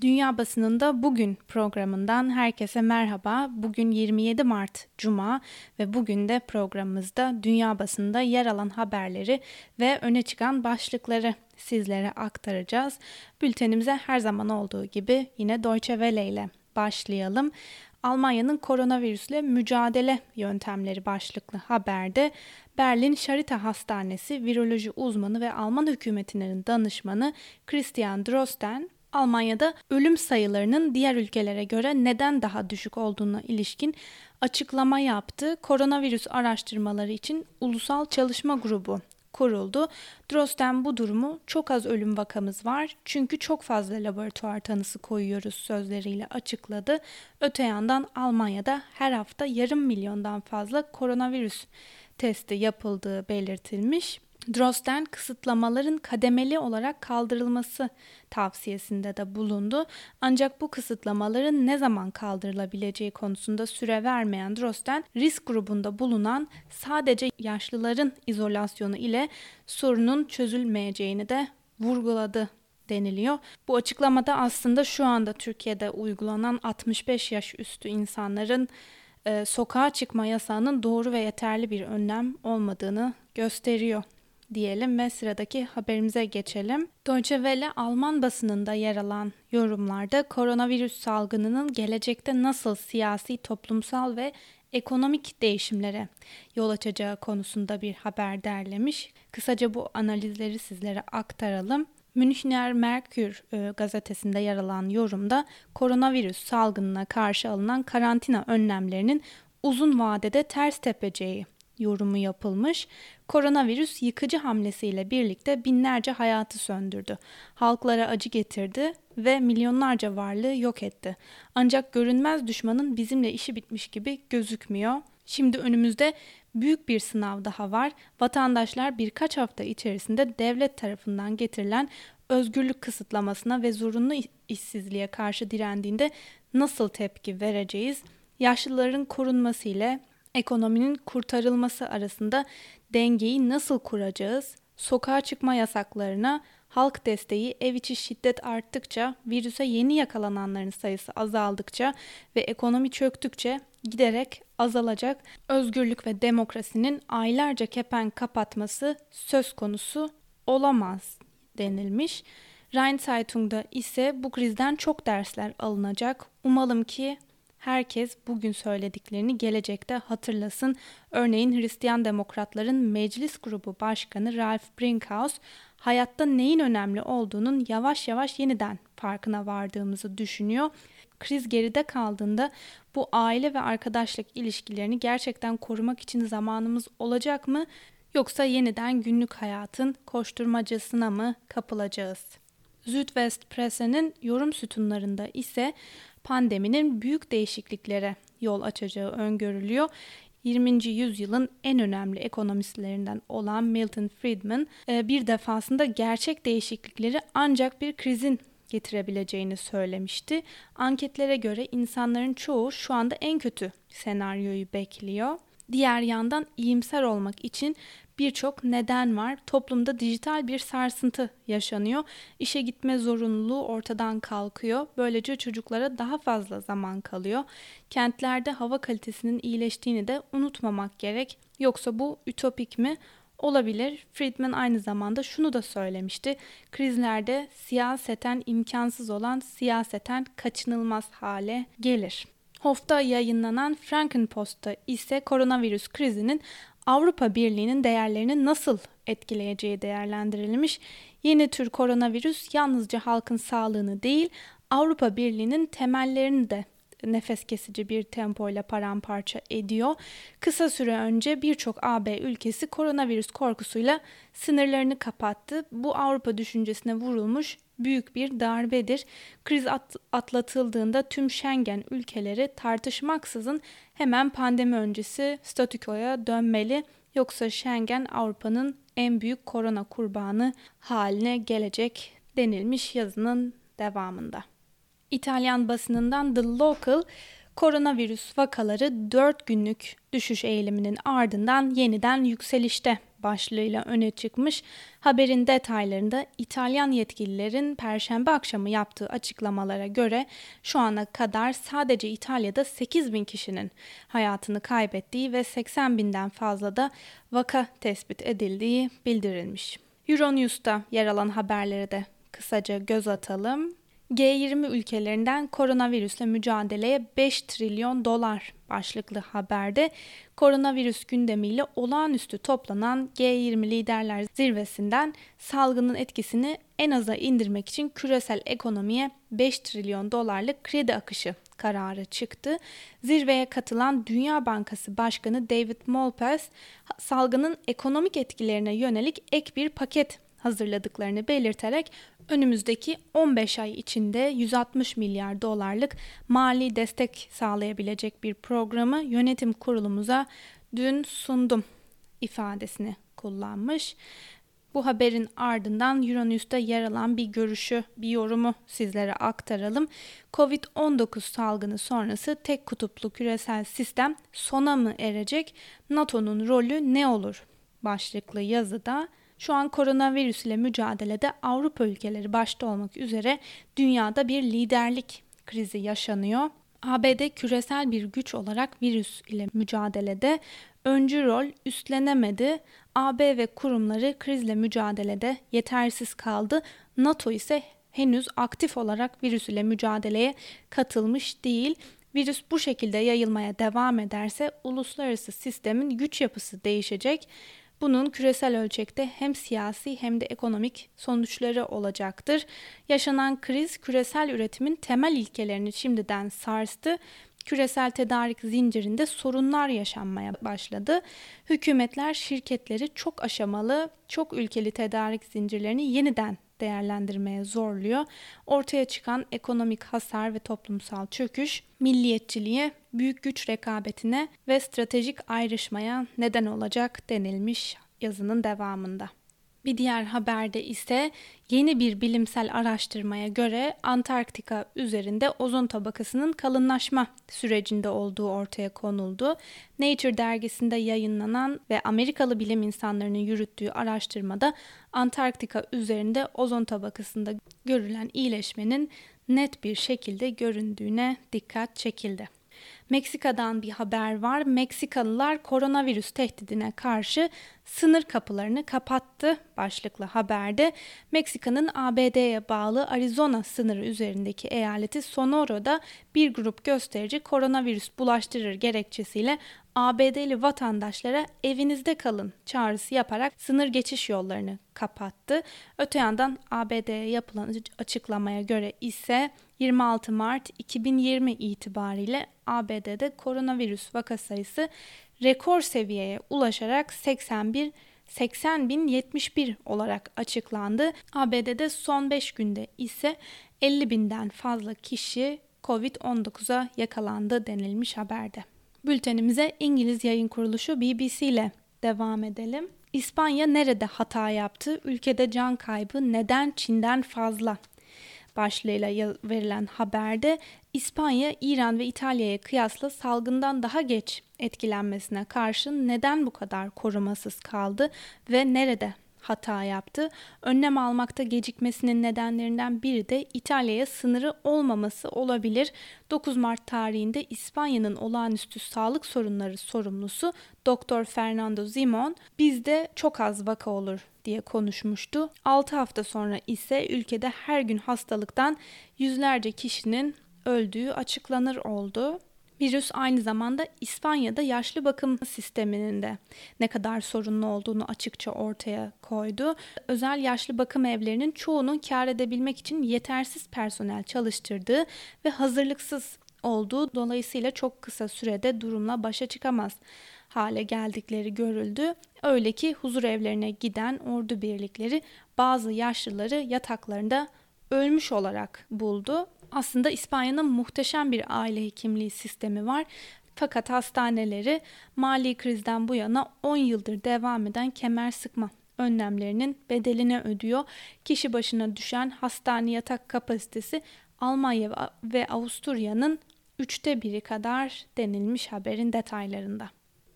Dünya Basınında Bugün programından herkese merhaba. Bugün 27 Mart Cuma ve bugün de programımızda dünya basında yer alan haberleri ve öne çıkan başlıkları sizlere aktaracağız. Bültenimize her zaman olduğu gibi yine Deutsche Welle ile başlayalım. Almanya'nın koronavirüsle mücadele yöntemleri başlıklı haberde Berlin Charité Hastanesi viroloji uzmanı ve Alman hükümetinin danışmanı Christian Drosten Almanya'da ölüm sayılarının diğer ülkelere göre neden daha düşük olduğuna ilişkin açıklama yaptı. Koronavirüs araştırmaları için ulusal çalışma grubu kuruldu. Drosten bu durumu çok az ölüm vakamız var çünkü çok fazla laboratuvar tanısı koyuyoruz sözleriyle açıkladı. Öte yandan Almanya'da her hafta yarım milyondan fazla koronavirüs testi yapıldığı belirtilmiş. Drosten kısıtlamaların kademeli olarak kaldırılması tavsiyesinde de bulundu. Ancak bu kısıtlamaların ne zaman kaldırılabileceği konusunda süre vermeyen Drosten, risk grubunda bulunan sadece yaşlıların izolasyonu ile sorunun çözülmeyeceğini de vurguladı deniliyor. Bu açıklamada aslında şu anda Türkiye'de uygulanan 65 yaş üstü insanların e, sokağa çıkma yasağının doğru ve yeterli bir önlem olmadığını gösteriyor diyelim ve sıradaki haberimize geçelim. Deutsche Welle Alman basınında yer alan yorumlarda koronavirüs salgınının gelecekte nasıl siyasi, toplumsal ve ekonomik değişimlere yol açacağı konusunda bir haber derlemiş. Kısaca bu analizleri sizlere aktaralım. Münchner Merkür e, gazetesinde yer alan yorumda koronavirüs salgınına karşı alınan karantina önlemlerinin uzun vadede ters tepeceği yorumu yapılmış. Koronavirüs yıkıcı hamlesiyle birlikte binlerce hayatı söndürdü. Halklara acı getirdi ve milyonlarca varlığı yok etti. Ancak görünmez düşmanın bizimle işi bitmiş gibi gözükmüyor. Şimdi önümüzde büyük bir sınav daha var. Vatandaşlar birkaç hafta içerisinde devlet tarafından getirilen özgürlük kısıtlamasına ve zorunlu işsizliğe karşı direndiğinde nasıl tepki vereceğiz? Yaşlıların korunması ile ekonominin kurtarılması arasında dengeyi nasıl kuracağız? Sokağa çıkma yasaklarına, halk desteği, ev içi şiddet arttıkça, virüse yeni yakalananların sayısı azaldıkça ve ekonomi çöktükçe giderek azalacak özgürlük ve demokrasinin aylarca kepen kapatması söz konusu olamaz denilmiş. Rhein ise bu krizden çok dersler alınacak. Umalım ki herkes bugün söylediklerini gelecekte hatırlasın. Örneğin Hristiyan Demokratların Meclis Grubu Başkanı Ralph Brinkhaus hayatta neyin önemli olduğunun yavaş yavaş yeniden farkına vardığımızı düşünüyor. Kriz geride kaldığında bu aile ve arkadaşlık ilişkilerini gerçekten korumak için zamanımız olacak mı? Yoksa yeniden günlük hayatın koşturmacasına mı kapılacağız? Südwest Presse'nin yorum sütunlarında ise pandeminin büyük değişikliklere yol açacağı öngörülüyor. 20. yüzyılın en önemli ekonomistlerinden olan Milton Friedman e, bir defasında gerçek değişiklikleri ancak bir krizin getirebileceğini söylemişti. Anketlere göre insanların çoğu şu anda en kötü senaryoyu bekliyor. Diğer yandan iyimser olmak için birçok neden var. Toplumda dijital bir sarsıntı yaşanıyor. İşe gitme zorunluluğu ortadan kalkıyor. Böylece çocuklara daha fazla zaman kalıyor. Kentlerde hava kalitesinin iyileştiğini de unutmamak gerek. Yoksa bu ütopik mi? Olabilir. Friedman aynı zamanda şunu da söylemişti. Krizlerde siyaseten imkansız olan siyaseten kaçınılmaz hale gelir. Hof'ta yayınlanan Frankenpost'ta ise koronavirüs krizinin Avrupa Birliği'nin değerlerini nasıl etkileyeceği değerlendirilmiş. Yeni tür koronavirüs yalnızca halkın sağlığını değil, Avrupa Birliği'nin temellerini de nefes kesici bir tempoyla paramparça ediyor. Kısa süre önce birçok AB ülkesi koronavirüs korkusuyla sınırlarını kapattı. Bu Avrupa düşüncesine vurulmuş büyük bir darbedir. Kriz at, atlatıldığında tüm Schengen ülkeleri tartışmaksızın hemen pandemi öncesi statükoya dönmeli. Yoksa Schengen Avrupa'nın en büyük korona kurbanı haline gelecek denilmiş yazının devamında. İtalyan basınından The Local koronavirüs vakaları 4 günlük düşüş eğiliminin ardından yeniden yükselişte başlığıyla öne çıkmış. Haberin detaylarında İtalyan yetkililerin perşembe akşamı yaptığı açıklamalara göre şu ana kadar sadece İtalya'da 8 bin kişinin hayatını kaybettiği ve 80 binden fazla da vaka tespit edildiği bildirilmiş. Euronews'ta yer alan haberlere de kısaca göz atalım. G20 ülkelerinden koronavirüsle mücadeleye 5 trilyon dolar başlıklı haberde koronavirüs gündemiyle olağanüstü toplanan G20 liderler zirvesinden salgının etkisini en aza indirmek için küresel ekonomiye 5 trilyon dolarlık kredi akışı kararı çıktı. Zirveye katılan Dünya Bankası Başkanı David Malpass salgının ekonomik etkilerine yönelik ek bir paket hazırladıklarını belirterek önümüzdeki 15 ay içinde 160 milyar dolarlık mali destek sağlayabilecek bir programı yönetim kurulumuza dün sundum ifadesini kullanmış. Bu haberin ardından Euronews'ta yer alan bir görüşü, bir yorumu sizlere aktaralım. Covid-19 salgını sonrası tek kutuplu küresel sistem sona mı erecek? NATO'nun rolü ne olur? Başlıklı yazıda şu an koronavirüs ile mücadelede Avrupa ülkeleri başta olmak üzere dünyada bir liderlik krizi yaşanıyor. ABD küresel bir güç olarak virüs ile mücadelede öncü rol üstlenemedi. AB ve kurumları krizle mücadelede yetersiz kaldı. NATO ise henüz aktif olarak virüs ile mücadeleye katılmış değil. Virüs bu şekilde yayılmaya devam ederse uluslararası sistemin güç yapısı değişecek. Bunun küresel ölçekte hem siyasi hem de ekonomik sonuçları olacaktır. Yaşanan kriz küresel üretimin temel ilkelerini şimdiden sarstı. Küresel tedarik zincirinde sorunlar yaşanmaya başladı. Hükümetler şirketleri çok aşamalı, çok ülkeli tedarik zincirlerini yeniden değerlendirmeye zorluyor. Ortaya çıkan ekonomik hasar ve toplumsal çöküş milliyetçiliğe, büyük güç rekabetine ve stratejik ayrışmaya neden olacak denilmiş yazının devamında. Bir diğer haberde ise yeni bir bilimsel araştırmaya göre Antarktika üzerinde ozon tabakasının kalınlaşma sürecinde olduğu ortaya konuldu. Nature dergisinde yayınlanan ve Amerikalı bilim insanlarının yürüttüğü araştırmada Antarktika üzerinde ozon tabakasında görülen iyileşmenin net bir şekilde göründüğüne dikkat çekildi. Meksika'dan bir haber var. Meksikalılar koronavirüs tehdidine karşı sınır kapılarını kapattı başlıklı haberde. Meksika'nın ABD'ye bağlı Arizona sınırı üzerindeki eyaleti Sonoro'da bir grup gösterici koronavirüs bulaştırır gerekçesiyle ABD'li vatandaşlara evinizde kalın çağrısı yaparak sınır geçiş yollarını kapattı. Öte yandan ABD'ye yapılan açıklamaya göre ise 26 Mart 2020 itibariyle ABD'de koronavirüs vaka sayısı rekor seviyeye ulaşarak 81 80.071 olarak açıklandı. ABD'de son 5 günde ise 50 binden fazla kişi COVID-19'a yakalandı denilmiş haberde. Bültenimize İngiliz yayın kuruluşu BBC ile devam edelim. İspanya nerede hata yaptı? Ülkede can kaybı neden Çin'den fazla? Başlığıyla verilen haberde İspanya, İran ve İtalya'ya kıyasla salgından daha geç etkilenmesine karşın neden bu kadar korumasız kaldı ve nerede hata yaptı. Önlem almakta gecikmesinin nedenlerinden biri de İtalya'ya sınırı olmaması olabilir. 9 Mart tarihinde İspanya'nın olağanüstü sağlık sorunları sorumlusu Doktor Fernando Zimon bizde çok az vaka olur diye konuşmuştu. 6 hafta sonra ise ülkede her gün hastalıktan yüzlerce kişinin öldüğü açıklanır oldu. Virüs aynı zamanda İspanya'da yaşlı bakım sisteminin de ne kadar sorunlu olduğunu açıkça ortaya koydu. Özel yaşlı bakım evlerinin çoğunun kar edebilmek için yetersiz personel çalıştırdığı ve hazırlıksız olduğu dolayısıyla çok kısa sürede durumla başa çıkamaz hale geldikleri görüldü. Öyle ki huzur evlerine giden ordu birlikleri bazı yaşlıları yataklarında ölmüş olarak buldu. Aslında İspanya'nın muhteşem bir aile hekimliği sistemi var. Fakat hastaneleri mali krizden bu yana 10 yıldır devam eden kemer sıkma önlemlerinin bedelini ödüyor. Kişi başına düşen hastane yatak kapasitesi Almanya ve Avusturya'nın üçte biri kadar denilmiş haberin detaylarında.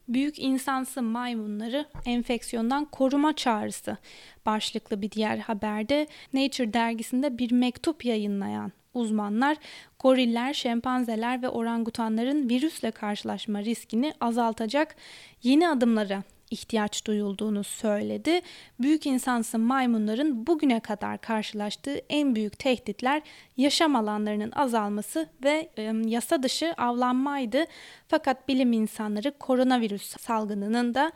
Büyük insansı maymunları enfeksiyondan koruma çağrısı başlıklı bir diğer haberde Nature dergisinde bir mektup yayınlayan uzmanlar goriller, şempanzeler ve orangutanların virüsle karşılaşma riskini azaltacak yeni adımlara ihtiyaç duyulduğunu söyledi. Büyük insansı maymunların bugüne kadar karşılaştığı en büyük tehditler yaşam alanlarının azalması ve e, yasa dışı avlanmaydı. Fakat bilim insanları koronavirüs salgınının da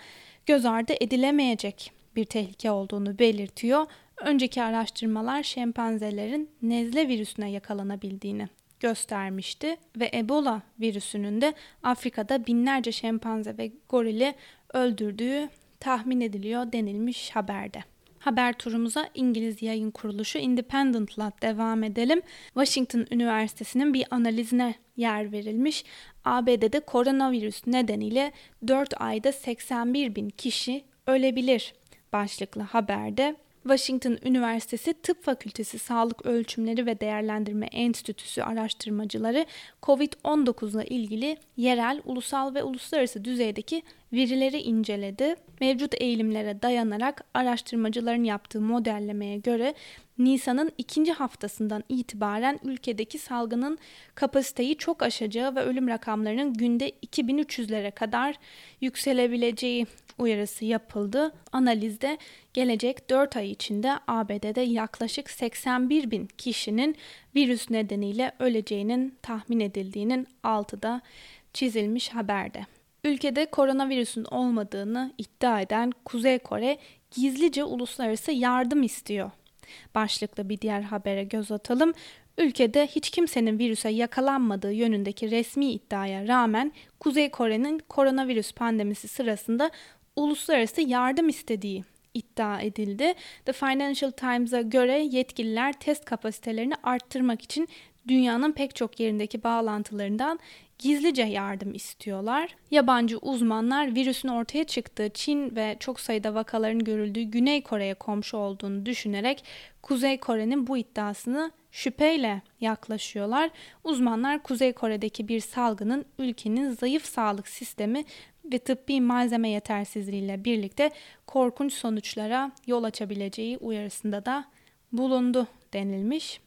göz ardı edilemeyecek bir tehlike olduğunu belirtiyor. Önceki araştırmalar şempanzelerin nezle virüsüne yakalanabildiğini göstermişti ve Ebola virüsünün de Afrika'da binlerce şempanze ve gorili öldürdüğü tahmin ediliyor denilmiş haberde. Haber turumuza İngiliz yayın kuruluşu Independent'la devam edelim. Washington Üniversitesi'nin bir analizine yer verilmiş. ABD'de koronavirüs nedeniyle 4 ayda 81 bin kişi ölebilir başlıklı haberde Washington Üniversitesi Tıp Fakültesi Sağlık Ölçümleri ve Değerlendirme Enstitüsü araştırmacıları COVID-19 ile ilgili yerel, ulusal ve uluslararası düzeydeki verileri inceledi. Mevcut eğilimlere dayanarak araştırmacıların yaptığı modellemeye göre Nisan'ın ikinci haftasından itibaren ülkedeki salgının kapasiteyi çok aşacağı ve ölüm rakamlarının günde 2300'lere kadar yükselebileceği uyarısı yapıldı. Analizde gelecek 4 ay içinde ABD'de yaklaşık 81 bin kişinin virüs nedeniyle öleceğinin tahmin edildiğinin altıda çizilmiş haberde. Ülkede koronavirüsün olmadığını iddia eden Kuzey Kore gizlice uluslararası yardım istiyor. Başlıklı bir diğer habere göz atalım. Ülkede hiç kimsenin virüse yakalanmadığı yönündeki resmi iddiaya rağmen Kuzey Kore'nin koronavirüs pandemisi sırasında uluslararası yardım istediği iddia edildi. The Financial Times'a göre yetkililer test kapasitelerini arttırmak için dünyanın pek çok yerindeki bağlantılarından gizlice yardım istiyorlar. Yabancı uzmanlar virüsün ortaya çıktığı Çin ve çok sayıda vakaların görüldüğü Güney Kore'ye komşu olduğunu düşünerek Kuzey Kore'nin bu iddiasını şüpheyle yaklaşıyorlar. Uzmanlar Kuzey Kore'deki bir salgının ülkenin zayıf sağlık sistemi ve tıbbi malzeme yetersizliğiyle birlikte korkunç sonuçlara yol açabileceği uyarısında da bulundu denilmiş.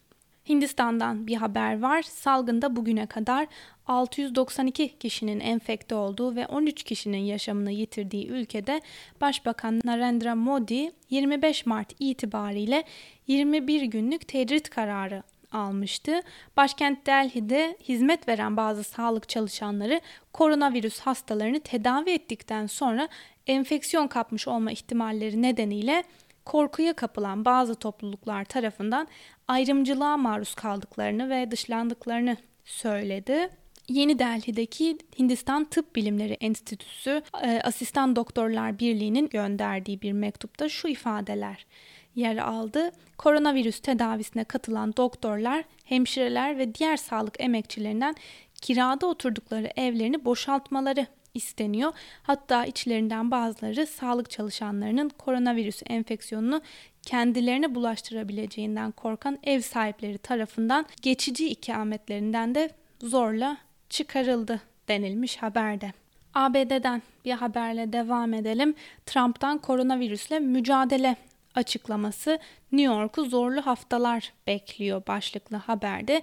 Hindistan'dan bir haber var. Salgında bugüne kadar 692 kişinin enfekte olduğu ve 13 kişinin yaşamını yitirdiği ülkede Başbakan Narendra Modi 25 Mart itibariyle 21 günlük tecrit kararı almıştı. Başkent Delhi'de hizmet veren bazı sağlık çalışanları koronavirüs hastalarını tedavi ettikten sonra enfeksiyon kapmış olma ihtimalleri nedeniyle korkuya kapılan bazı topluluklar tarafından ayrımcılığa maruz kaldıklarını ve dışlandıklarını söyledi. Yeni Delhi'deki Hindistan Tıp Bilimleri Enstitüsü e, Asistan Doktorlar Birliği'nin gönderdiği bir mektupta şu ifadeler yer aldı. Koronavirüs tedavisine katılan doktorlar, hemşireler ve diğer sağlık emekçilerinden kirada oturdukları evlerini boşaltmaları isteniyor. Hatta içlerinden bazıları sağlık çalışanlarının koronavirüs enfeksiyonunu kendilerine bulaştırabileceğinden korkan ev sahipleri tarafından geçici ikametlerinden de zorla çıkarıldı denilmiş haberde. ABD'den bir haberle devam edelim. Trump'tan koronavirüsle mücadele açıklaması New York'u zorlu haftalar bekliyor başlıklı haberde.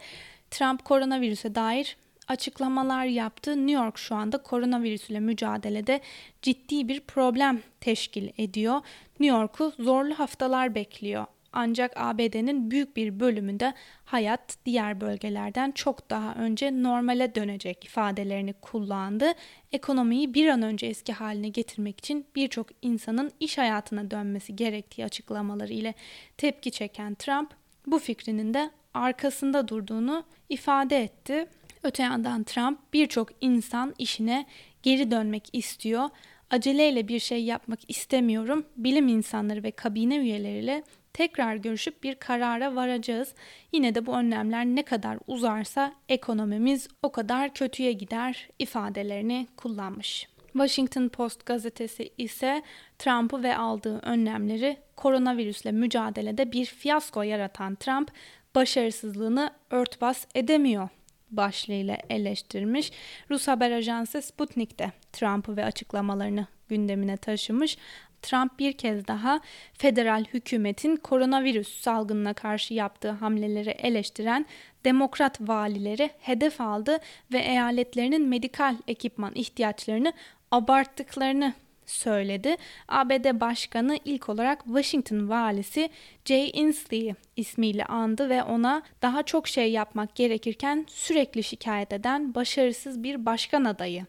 Trump koronavirüse dair açıklamalar yaptı. New York şu anda koronavirüsüyle mücadelede ciddi bir problem teşkil ediyor. New York'u zorlu haftalar bekliyor. Ancak ABD'nin büyük bir bölümünde hayat diğer bölgelerden çok daha önce normale dönecek ifadelerini kullandı. Ekonomiyi bir an önce eski haline getirmek için birçok insanın iş hayatına dönmesi gerektiği açıklamaları ile tepki çeken Trump bu fikrinin de arkasında durduğunu ifade etti. Öte yandan Trump birçok insan işine geri dönmek istiyor. Aceleyle bir şey yapmak istemiyorum. Bilim insanları ve kabine üyeleriyle tekrar görüşüp bir karara varacağız. Yine de bu önlemler ne kadar uzarsa ekonomimiz o kadar kötüye gider ifadelerini kullanmış. Washington Post gazetesi ise Trump'ı ve aldığı önlemleri koronavirüsle mücadelede bir fiyasko yaratan Trump başarısızlığını örtbas edemiyor başlığıyla eleştirmiş. Rus haber ajansı Sputnik de Trump'ı ve açıklamalarını gündemine taşımış. Trump bir kez daha federal hükümetin koronavirüs salgınına karşı yaptığı hamleleri eleştiren demokrat valileri hedef aldı ve eyaletlerinin medikal ekipman ihtiyaçlarını abarttıklarını söyledi. ABD Başkanı ilk olarak Washington valisi Jay Inslee ismiyle andı ve ona daha çok şey yapmak gerekirken sürekli şikayet eden başarısız bir başkan adayı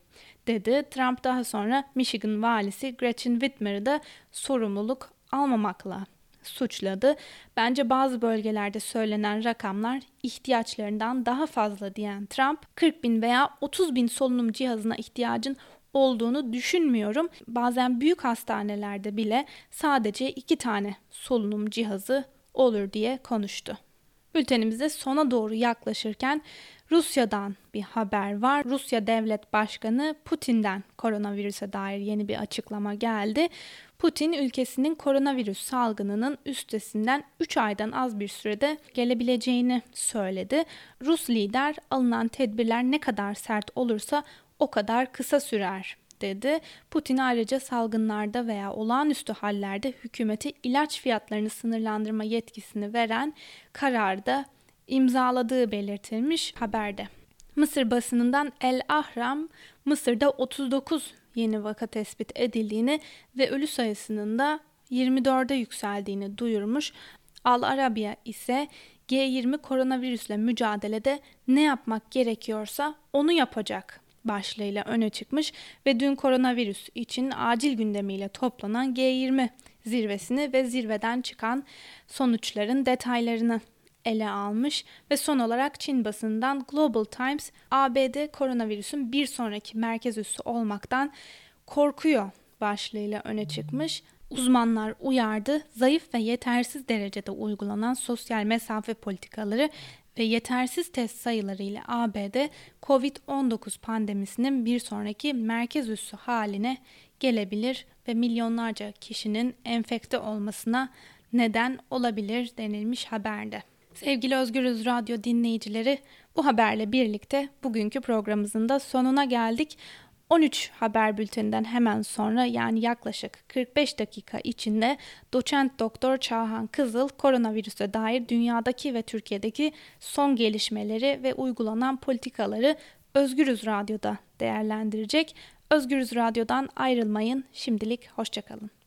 dedi. Trump daha sonra Michigan valisi Gretchen Whitmer'ı da sorumluluk almamakla suçladı. Bence bazı bölgelerde söylenen rakamlar ihtiyaçlarından daha fazla diyen Trump 40 bin veya 30 bin solunum cihazına ihtiyacın olduğunu düşünmüyorum. Bazen büyük hastanelerde bile sadece iki tane solunum cihazı olur diye konuştu. Bültenimize sona doğru yaklaşırken Rusya'dan bir haber var. Rusya Devlet Başkanı Putin'den koronavirüse dair yeni bir açıklama geldi. Putin ülkesinin koronavirüs salgınının üstesinden 3 aydan az bir sürede gelebileceğini söyledi. Rus lider alınan tedbirler ne kadar sert olursa o kadar kısa sürer dedi. Putin ayrıca salgınlarda veya olağanüstü hallerde hükümeti ilaç fiyatlarını sınırlandırma yetkisini veren kararda imzaladığı belirtilmiş haberde. Mısır basınından El Ahram, Mısır'da 39 yeni vaka tespit edildiğini ve ölü sayısının da 24'e yükseldiğini duyurmuş. Al Arabiya ise G20 koronavirüsle mücadelede ne yapmak gerekiyorsa onu yapacak başlığıyla öne çıkmış ve dün koronavirüs için acil gündemiyle toplanan G20 zirvesini ve zirveden çıkan sonuçların detaylarını ele almış ve son olarak Çin basından Global Times ABD koronavirüsün bir sonraki merkez üssü olmaktan korkuyor başlığıyla öne çıkmış. Uzmanlar uyardı, zayıf ve yetersiz derecede uygulanan sosyal mesafe politikaları ve yetersiz test sayıları ile ABD COVID-19 pandemisinin bir sonraki merkez üssü haline gelebilir ve milyonlarca kişinin enfekte olmasına neden olabilir denilmiş haberde. Sevgili Özgürüz Radyo dinleyicileri, bu haberle birlikte bugünkü programımızın da sonuna geldik. 13 haber bülteninden hemen sonra yani yaklaşık 45 dakika içinde doçent doktor Çağhan Kızıl koronavirüse dair dünyadaki ve Türkiye'deki son gelişmeleri ve uygulanan politikaları Özgürüz Radyo'da değerlendirecek. Özgürüz Radyo'dan ayrılmayın. Şimdilik hoşçakalın.